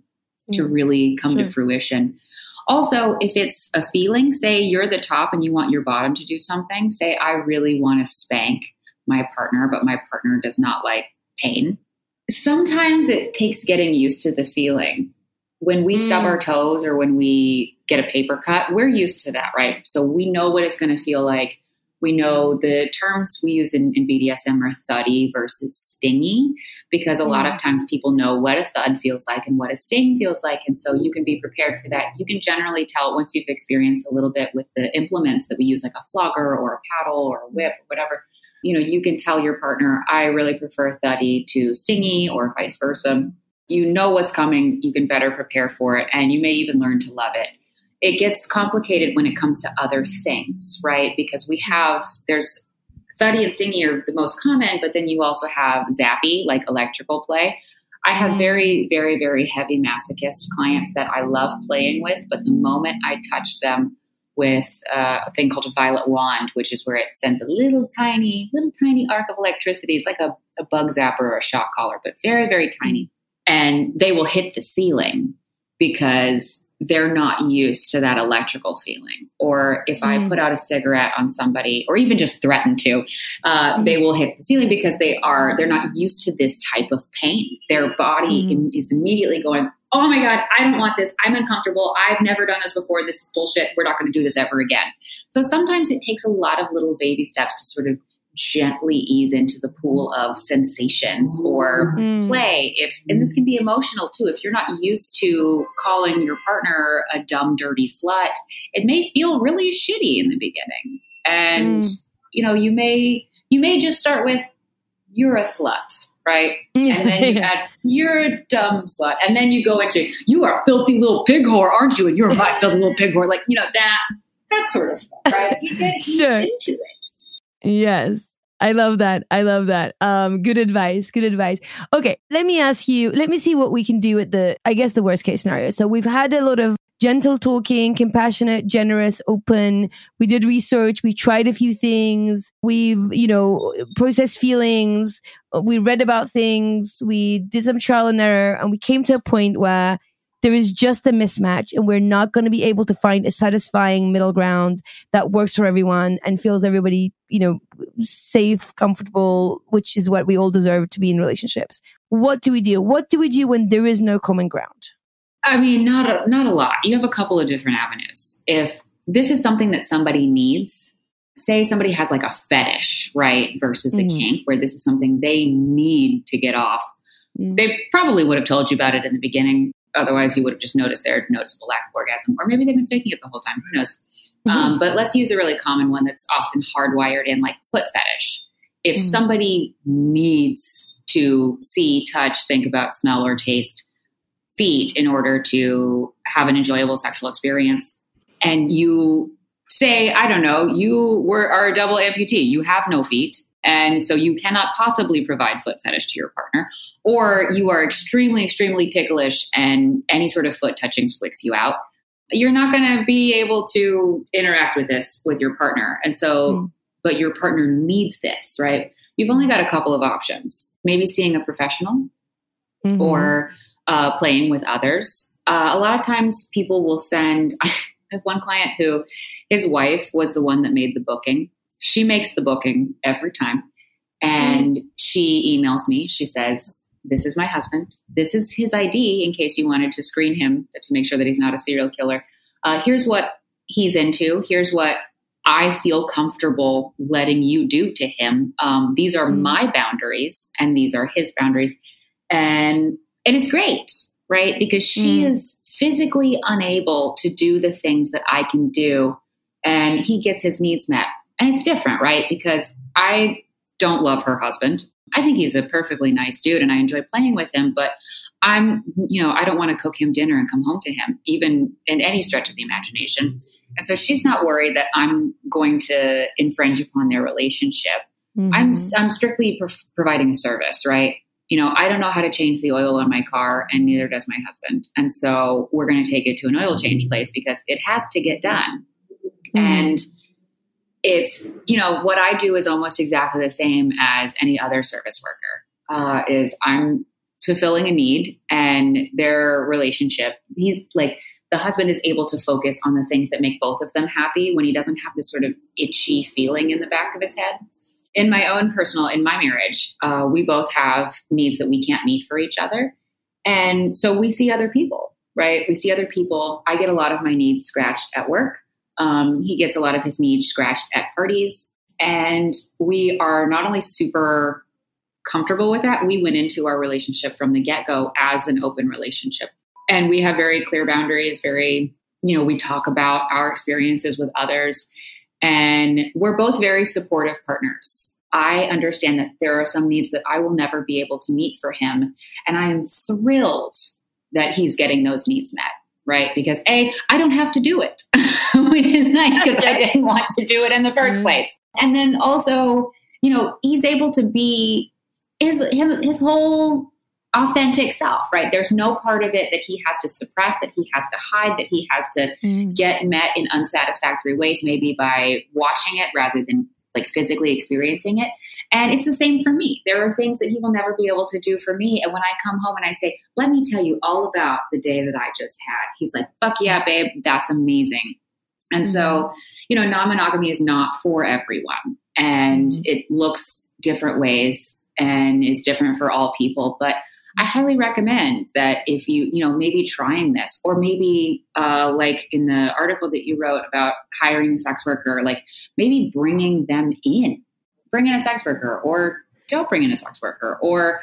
mm. to really come sure. to fruition. Also, if it's a feeling, say you're the top and you want your bottom to do something, say, I really want to spank my partner, but my partner does not like pain sometimes it takes getting used to the feeling. When we mm. stub our toes or when we get a paper cut, we're used to that, right? So we know what it's going to feel like. We know the terms we use in, in BDSM are thuddy versus stingy because a mm. lot of times people know what a thud feels like and what a sting feels like. And so you can be prepared for that. You can generally tell once you've experienced a little bit with the implements that we use, like a flogger or a paddle or a whip or whatever you know, you can tell your partner, I really prefer thuddy to stingy or vice versa. You know what's coming, you can better prepare for it, and you may even learn to love it. It gets complicated when it comes to other things, right? Because we have, there's thuddy and stingy are the most common, but then you also have zappy, like electrical play. I have mm-hmm. very, very, very heavy masochist clients that I love playing with, but the moment I touch them with uh, a thing called a violet wand, which is where it sends a little tiny, little tiny arc of electricity. It's like a, a bug zapper or a shock collar, but very, very tiny. And they will hit the ceiling because they're not used to that electrical feeling. Or if mm. I put out a cigarette on somebody, or even just threaten to, uh, mm. they will hit the ceiling because they are they're not used to this type of pain. Their body mm. is immediately going, oh my God, I don't want this. I'm uncomfortable. I've never done this before. This is bullshit. We're not going to do this ever again. So sometimes it takes a lot of little baby steps to sort of gently ease into the pool of sensations or mm. play if and this can be emotional too if you're not used to calling your partner a dumb dirty slut it may feel really shitty in the beginning and mm. you know you may you may just start with you're a slut right? And then you add, you're a dumb slut. And then you go into, you are a filthy little pig whore, aren't you? And you're my *laughs* filthy little pig whore. Like, you know, that, that sort of stuff, right? You get sure. into it. Yes. I love that. I love that. Um, good advice. Good advice. Okay, let me ask you. Let me see what we can do with the. I guess the worst case scenario. So we've had a lot of gentle talking, compassionate, generous, open. We did research. We tried a few things. We've, you know, processed feelings. We read about things. We did some trial and error and we came to a point where there is just a mismatch and we're not going to be able to find a satisfying middle ground that works for everyone and feels everybody, you know, safe, comfortable, which is what we all deserve to be in relationships. What do we do? What do we do when there is no common ground? I mean, not a, not a lot. You have a couple of different avenues. If this is something that somebody needs, say somebody has like a fetish, right, versus mm-hmm. a kink, where this is something they need to get off, mm-hmm. they probably would have told you about it in the beginning. Otherwise, you would have just noticed their noticeable lack of orgasm, or maybe they've been faking it the whole time. Who knows? Mm-hmm. Um, but let's use a really common one that's often hardwired in, like foot fetish. If mm-hmm. somebody needs to see, touch, think about, smell, or taste feet in order to have an enjoyable sexual experience. And you say, I don't know, you were are a double amputee, you have no feet, and so you cannot possibly provide foot fetish to your partner, or you are extremely, extremely ticklish and any sort of foot touching squicks you out. You're not going to be able to interact with this with your partner. And so, mm. but your partner needs this, right? You've only got a couple of options. Maybe seeing a professional mm-hmm. or uh, playing with others. Uh, a lot of times people will send, *laughs* I have one client who his wife was the one that made the booking. She makes the booking every time. And mm. she emails me. She says, This is my husband. This is his ID in case you wanted to screen him to make sure that he's not a serial killer. Uh, here's what he's into. Here's what I feel comfortable letting you do to him. Um, these are mm. my boundaries, and these are his boundaries. And and it's great, right? Because she mm. is physically unable to do the things that I can do, and he gets his needs met. And it's different, right? Because I don't love her husband. I think he's a perfectly nice dude and I enjoy playing with him, but I'm, you know, I don't want to cook him dinner and come home to him, even in any stretch of the imagination. And so she's not worried that I'm going to infringe upon their relationship. Mm-hmm. I'm I'm strictly pro- providing a service, right? You know, I don't know how to change the oil on my car, and neither does my husband. And so we're going to take it to an oil change place because it has to get done. Mm-hmm. And it's you know what I do is almost exactly the same as any other service worker. Uh, is I'm fulfilling a need, and their relationship. He's like the husband is able to focus on the things that make both of them happy when he doesn't have this sort of itchy feeling in the back of his head in my own personal in my marriage uh, we both have needs that we can't meet for each other. And so we see other people right? We see other people. I get a lot of my needs scratched at work. Um, he gets a lot of his needs scratched at parties. And we are not only super comfortable with that we went into our relationship from the get-go as an open relationship. And we have very clear boundaries very you know we talk about our experiences with others and we're both very supportive partners. I understand that there are some needs that i will never be able to meet for him. And i am thrilled that he's getting those needs met right? Because a i don't have to do it *laughs* which is nice because i *laughs* didn't want to do it in the 1st mm-hmm. place. And then also you know he's able to be his him, his whole authentic self, right? There's no part of it that he has to suppress, that he has to hide, that he has to Mm. get met in unsatisfactory ways, maybe by watching it rather than like physically experiencing it. And it's the same for me. There are things that he will never be able to do for me. And when I come home and I say, let me tell you all about the day that I just had, he's like, fuck yeah, mm. babe, that's amazing. And so, mm-hmm. you know, non monogamy is not for everyone. And mm-hmm. it looks different ways and is different for all people. But I highly recommend that if you, you know, maybe trying this or maybe uh, like in the article that you wrote about hiring a sex worker, like maybe bringing them in, bring in a sex worker or don't bring in a sex worker or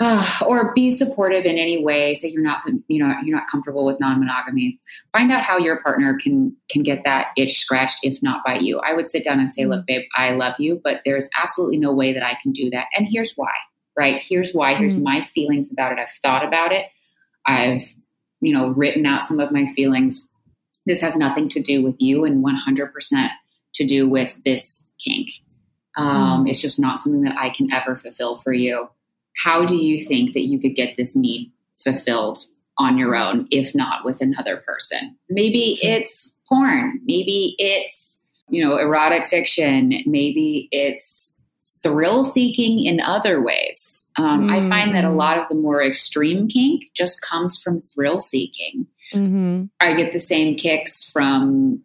uh, or be supportive in any way. Say you're not, you know, you're not comfortable with non-monogamy. Find out how your partner can can get that itch scratched, if not by you. I would sit down and say, "Look, babe, I love you, but there's absolutely no way that I can do that, and here's why." Right? Here's why. Here's my feelings about it. I've thought about it. I've, you know, written out some of my feelings. This has nothing to do with you, and 100% to do with this kink. Um, It's just not something that I can ever fulfill for you how do you think that you could get this need fulfilled on your own if not with another person maybe it's porn maybe it's you know erotic fiction maybe it's thrill seeking in other ways um, i find that a lot of the more extreme kink just comes from thrill seeking Mm-hmm. i get the same kicks from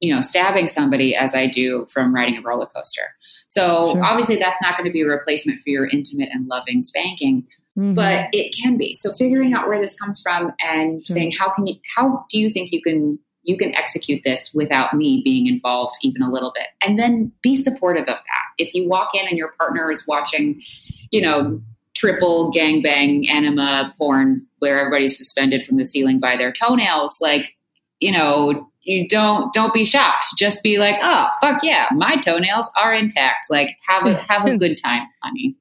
you know stabbing somebody as i do from riding a roller coaster so Sure. obviously that's not going to be a replacement for your intimate and loving spanking Mm-hmm. but it can be so figuring out where this comes from and Sure. saying how can you how do you think you can you can execute this without me being involved even a little bit. And then be supportive of that. If you walk in and your partner is watching you know triple gangbang anime porn where everybody's suspended from the ceiling by their toenails like you know you don't don't be shocked. Just be like oh fuck yeah my toenails are intact. Like have a have a *laughs* good time honey.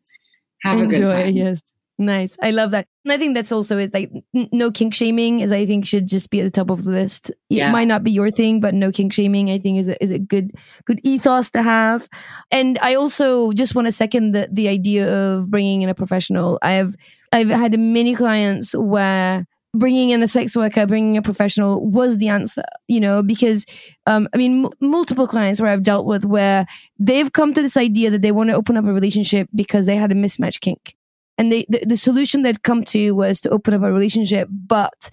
Have a good Enjoy, time. yes. Nice. I love that. And I think that's also is like n- no kink shaming is I think should just be at the top of the list. It Yeah. might not be your thing, but no kink shaming I think is a, is a good good ethos to have. And I also just want to second the the idea of bringing in a professional. I have I've had many clients where bringing in a sex worker, bringing a professional was the answer, you know, because um, I mean, m- multiple clients where I've dealt with where they've come to this idea that they want to open up a relationship because they had a mismatch kink. And they, the, the solution they'd come to was to open up a relationship, but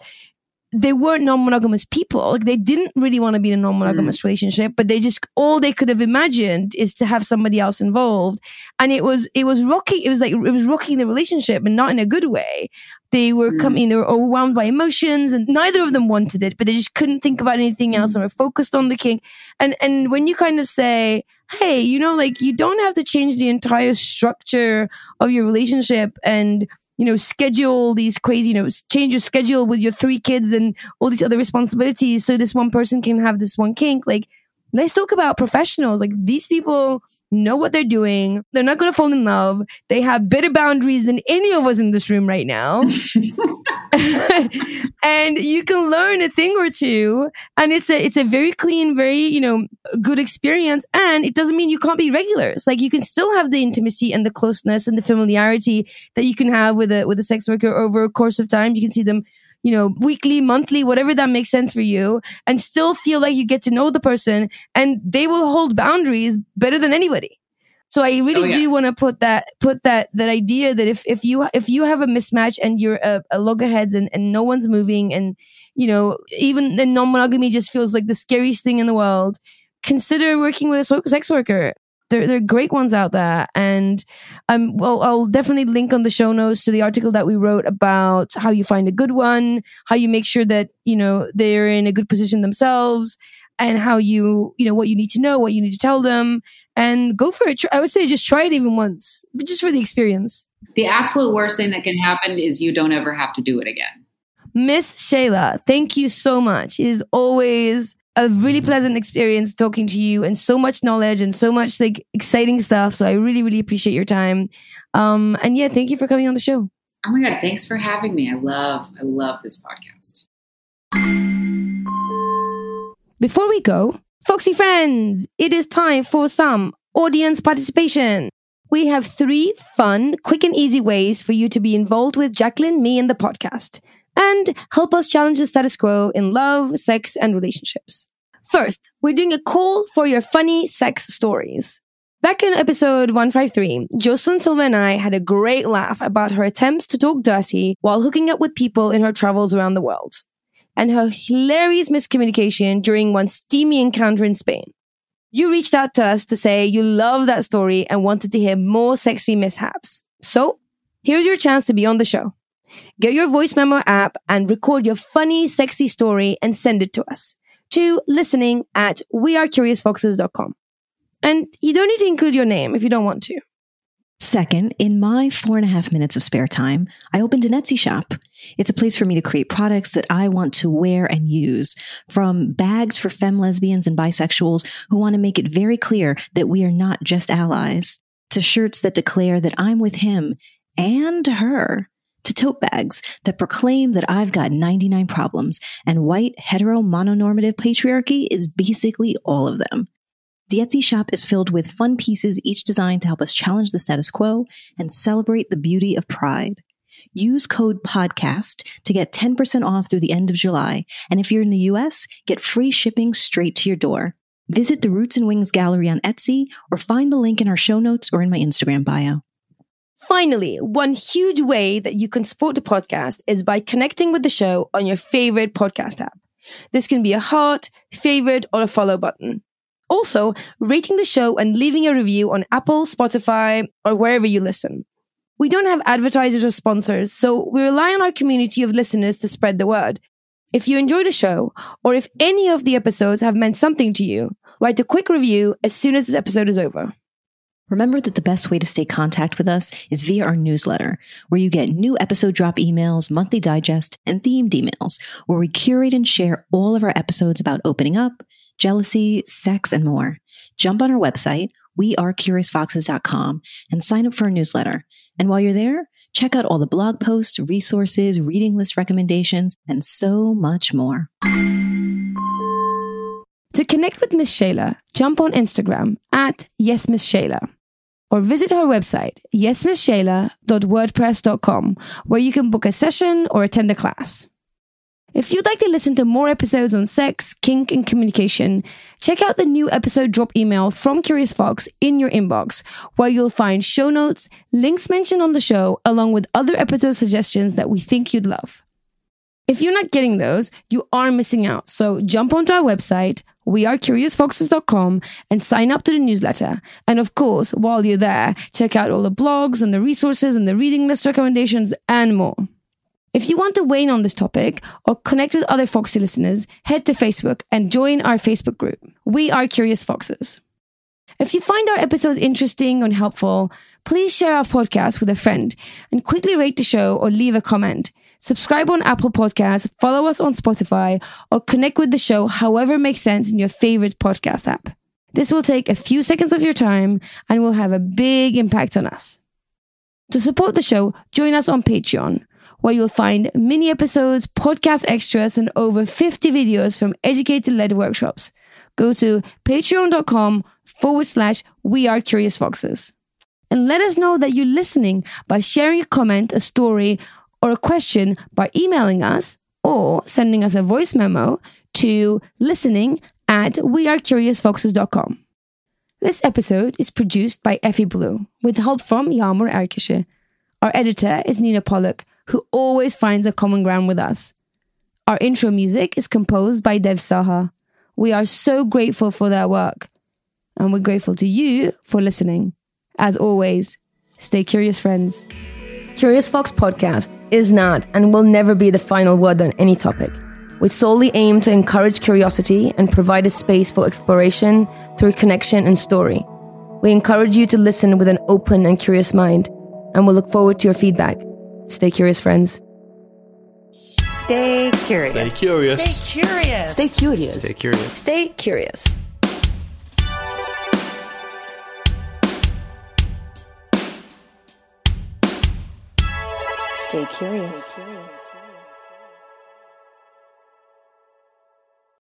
they weren't non-monogamous people. Like they didn't really want to be in a non-monogamous relationship, but they just all they could have imagined is to have somebody else involved. And it was it was rocking. It was like it was rocking the relationship, but not in a good way. They were Mm. coming. They were overwhelmed by emotions, and neither of them wanted it. But they just couldn't think about anything else, and were focused on the kink. And and when you kind of say, "Hey, you know, like you don't have to change the entire structure of your relationship," and you know, schedule these crazy, you know, change your schedule with your three kids and all these other responsibilities so this one person can have this one kink. Like, let's talk about professionals. Like, these people know what they're doing. They're not going to fall in love. They have better boundaries than any of us in this room right now. *laughs* *laughs* and you can learn a thing or two and it's a it's a very clean very you know good experience and it doesn't mean you can't be regulars like you can still have the intimacy and the closeness and the familiarity that you can have with a with a sex worker over a course of time. You can see them you know weekly monthly whatever that makes sense for you and still feel like you get to know the person and they will hold boundaries better than anybody so I really Oh, yeah. do want to put that put that that idea that if if you if you have a mismatch and you're a, a loggerheads and and no one's moving and you know even the non monogamy just feels like the scariest thing in the world, consider working with a sex worker. There, there are great ones out there, and um, well, I'll definitely link on the show notes to the article that we wrote about how you find a good one, how you make sure that you know they're in a good position themselves, and how you you know what you need to know, what you need to tell them, and go for it. I would say just try it even once, just for the experience. The absolute worst thing that can happen is you don't ever have to do it again. Miss Shayla, thank you so much. It is always a really pleasant experience talking to you and so much knowledge and so much like exciting stuff. So I really, really appreciate your time. Um, and yeah, thank you for coming on the show. Oh my god, thanks for having me. I love I love this podcast. Before we go, Foxy friends, it is time for some audience participation. We have three fun, quick, and easy ways for you to be involved with Jacqueline, me, and the podcast, and help us challenge the status quo in love, sex, and relationships. First, we're doing a call for your funny sex stories. Back in episode 153, Jocelyn Silva and I had a great laugh about her attempts to talk dirty while hooking up with people in her travels around the world and her hilarious miscommunication during one steamy encounter in Spain. You reached out to us to say you love that story and wanted to hear more sexy mishaps. So, here's your chance to be on the show. Get your voice memo app and record your funny, sexy story and send it to us to listening at wearecuriousfoxes.com. And you don't need to include your name if you don't want to. Second, in my four and a half minutes of spare time, I opened an Etsy shop. It's a place for me to create products that I want to wear and use, from bags for femme lesbians and bisexuals who want to make it very clear that we are not just allies, to shirts that declare that I'm with him and her, to tote bags that proclaim that I've got 99 problems and white hetero mononormative patriarchy is basically all of them. The Etsy shop is filled with fun pieces, each designed to help us challenge the status quo and celebrate the beauty of pride. Use code PODCAST to get 10% off through the end of July. And if you're in the US, get free shipping straight to your door. Visit the Roots and Wings gallery on Etsy or find the link in our show notes or in my Instagram bio. Finally, one huge way that you can support the podcast is by connecting with the show on your favorite podcast app. This can be a heart, favorite, or a follow button. Also, rating the show and leaving a review on Apple, Spotify, or wherever you listen. We don't have advertisers or sponsors, so we rely on our community of listeners to spread the word. If you enjoy the show, or if any of the episodes have meant something to you, write a quick review as soon as this episode is over. Remember that the best way to stay in contact with us is via our newsletter, where you get new episode drop emails, monthly digest, and themed emails, where we curate and share all of our episodes about opening up, jealousy, sex, and more. Jump on our website, wearecuriousfoxes.com, and sign up for our newsletter. And while you're there, check out all the blog posts, resources, reading list recommendations, and so much more. To connect with Miss Shayla, jump on Instagram at YesMissShayla or visit her website, yesmisshayla.wordpress.com, where you can book a session or attend a class. If you'd like to listen to more episodes on sex, kink, and communication, check out the new episode drop email from Curious Fox in your inbox, where you'll find show notes, links mentioned on the show, along with other episode suggestions that we think you'd love. If you're not getting those, you are missing out. So jump onto our website, wearecuriousfoxes.com, and sign up to the newsletter. And of course, while you're there, check out all the blogs and the resources and the reading list recommendations and more. If you want to weigh in on this topic or connect with other Foxy listeners, head to Facebook and join our Facebook group. We are Curious Foxes. If you find our episodes interesting and helpful, please share our podcast with a friend and quickly rate the show or leave a comment. Subscribe on Apple Podcasts, follow us on Spotify, or connect with the show however makes sense in your favorite podcast app. This will take a few seconds of your time and will have a big impact on us. To support the show, join us on Patreon. Where you'll find mini episodes, podcast extras, and over 50 videos from educator led workshops. Go to patreon.com forward slash we are curious foxes. And let us know that you're listening by sharing a comment, a story, or a question by emailing us or sending us a voice memo to listening at wearecuriousfoxes.com. This episode is produced by Effy Blue with help from Yamur Erkische. Our editor is Nina Pollock, who always finds a common ground with us. Our intro music is composed by Dev Saha. We are so grateful for their work, and we're grateful to you for listening. As always, stay curious, friends. Curious Fox podcast is not and will never be the final word on any topic. We solely aim to encourage curiosity and provide a space for exploration through connection and story. We encourage you to listen with an open and curious mind, and we'll look forward to your feedback. Stay curious, friends. Stay curious. Stay curious. Stay curious. Stay curious. Stay curious. Stay curious. Stay curious.